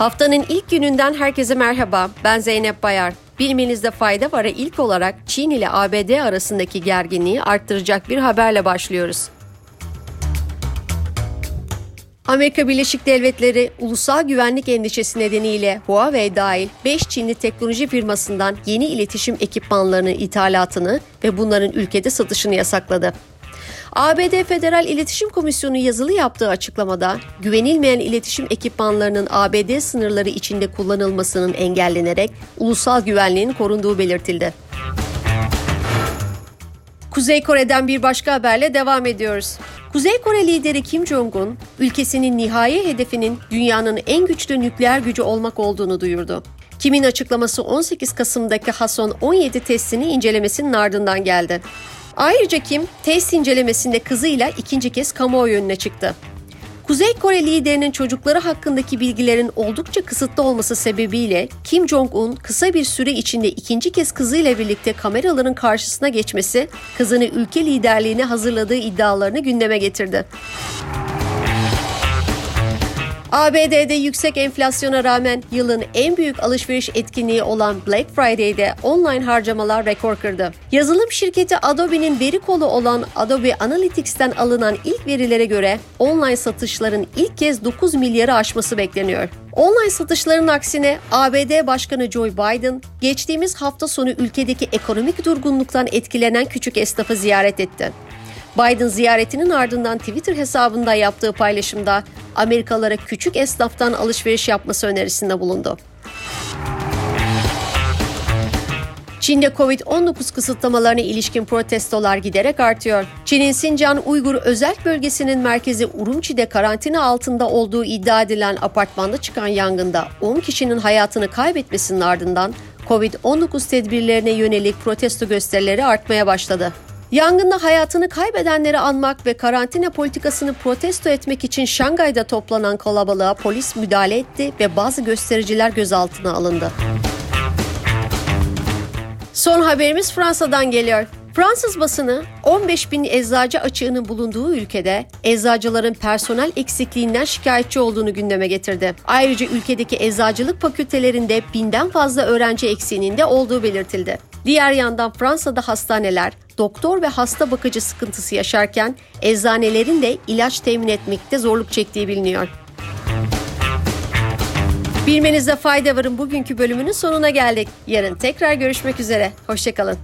Haftanın ilk gününden herkese merhaba. Ben Zeynep Bayar. Bilmenizde fayda var. İlk olarak Çin ile ABD arasındaki gerginliği arttıracak bir haberle başlıyoruz. Amerika Birleşik Devletleri ulusal güvenlik endişesi nedeniyle Huawei dahil 5 Çinli teknoloji firmasından yeni iletişim ekipmanlarının ithalatını ve bunların ülkede satışını yasakladı. ABD Federal İletişim Komisyonu yazılı yaptığı açıklamada güvenilmeyen iletişim ekipmanlarının ABD sınırları içinde kullanılmasının engellenerek ulusal güvenliğin korunduğu belirtildi. Kuzey Kore'den bir başka haberle devam ediyoruz. Kuzey Kore lideri Kim Jong-un, ülkesinin nihai hedefinin dünyanın en güçlü nükleer gücü olmak olduğunu duyurdu. Kim'in açıklaması 18 Kasım'daki Hason 17 testini incelemesinin ardından geldi. Ayrıca Kim, test incelemesinde kızıyla ikinci kez kamuoyu önüne çıktı. Kuzey Kore liderinin çocukları hakkındaki bilgilerin oldukça kısıtlı olması sebebiyle Kim Jong-un kısa bir süre içinde ikinci kez kızıyla birlikte kameraların karşısına geçmesi kızını ülke liderliğine hazırladığı iddialarını gündeme getirdi. ABD'de yüksek enflasyona rağmen yılın en büyük alışveriş etkinliği olan Black Friday'de online harcamalar rekor kırdı. Yazılım şirketi Adobe'nin veri kolu olan Adobe Analytics'ten alınan ilk verilere göre online satışların ilk kez 9 milyarı aşması bekleniyor. Online satışların aksine ABD Başkanı Joe Biden geçtiğimiz hafta sonu ülkedeki ekonomik durgunluktan etkilenen küçük esnafı ziyaret etti. Biden ziyaretinin ardından Twitter hesabında yaptığı paylaşımda Amerikalılara küçük esnaftan alışveriş yapması önerisinde bulundu. Çin'de Covid-19 kısıtlamalarına ilişkin protestolar giderek artıyor. Çin'in Sincan Uygur özel bölgesinin merkezi Urumçi'de karantina altında olduğu iddia edilen apartmanda çıkan yangında 10 kişinin hayatını kaybetmesinin ardından Covid-19 tedbirlerine yönelik protesto gösterileri artmaya başladı. Yangında hayatını kaybedenleri anmak ve karantina politikasını protesto etmek için Şangay'da toplanan kalabalığa polis müdahale etti ve bazı göstericiler gözaltına alındı. Son haberimiz Fransa'dan geliyor. Fransız basını 15 bin eczacı açığının bulunduğu ülkede eczacıların personel eksikliğinden şikayetçi olduğunu gündeme getirdi. Ayrıca ülkedeki eczacılık fakültelerinde binden fazla öğrenci eksiğinin de olduğu belirtildi. Diğer yandan Fransa'da hastaneler doktor ve hasta bakıcı sıkıntısı yaşarken eczanelerin de ilaç temin etmekte zorluk çektiği biliniyor. Bilmenizde fayda varın bugünkü bölümünün sonuna geldik. Yarın tekrar görüşmek üzere. Hoşçakalın.